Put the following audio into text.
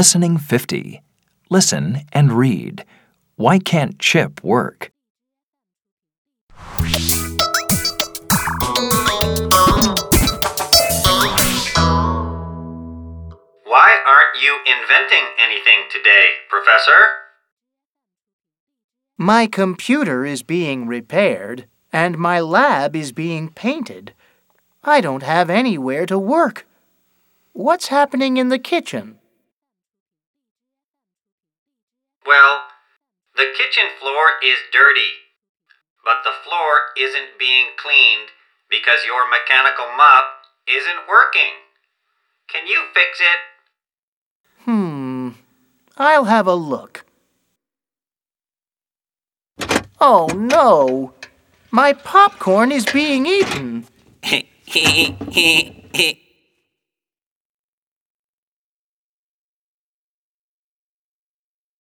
Listening 50. Listen and read. Why can't Chip work? Why aren't you inventing anything today, Professor? My computer is being repaired, and my lab is being painted. I don't have anywhere to work. What's happening in the kitchen? Well, the kitchen floor is dirty, but the floor isn't being cleaned because your mechanical mop isn't working. Can you fix it? Hmm. I'll have a look. Oh no! My popcorn is being eaten.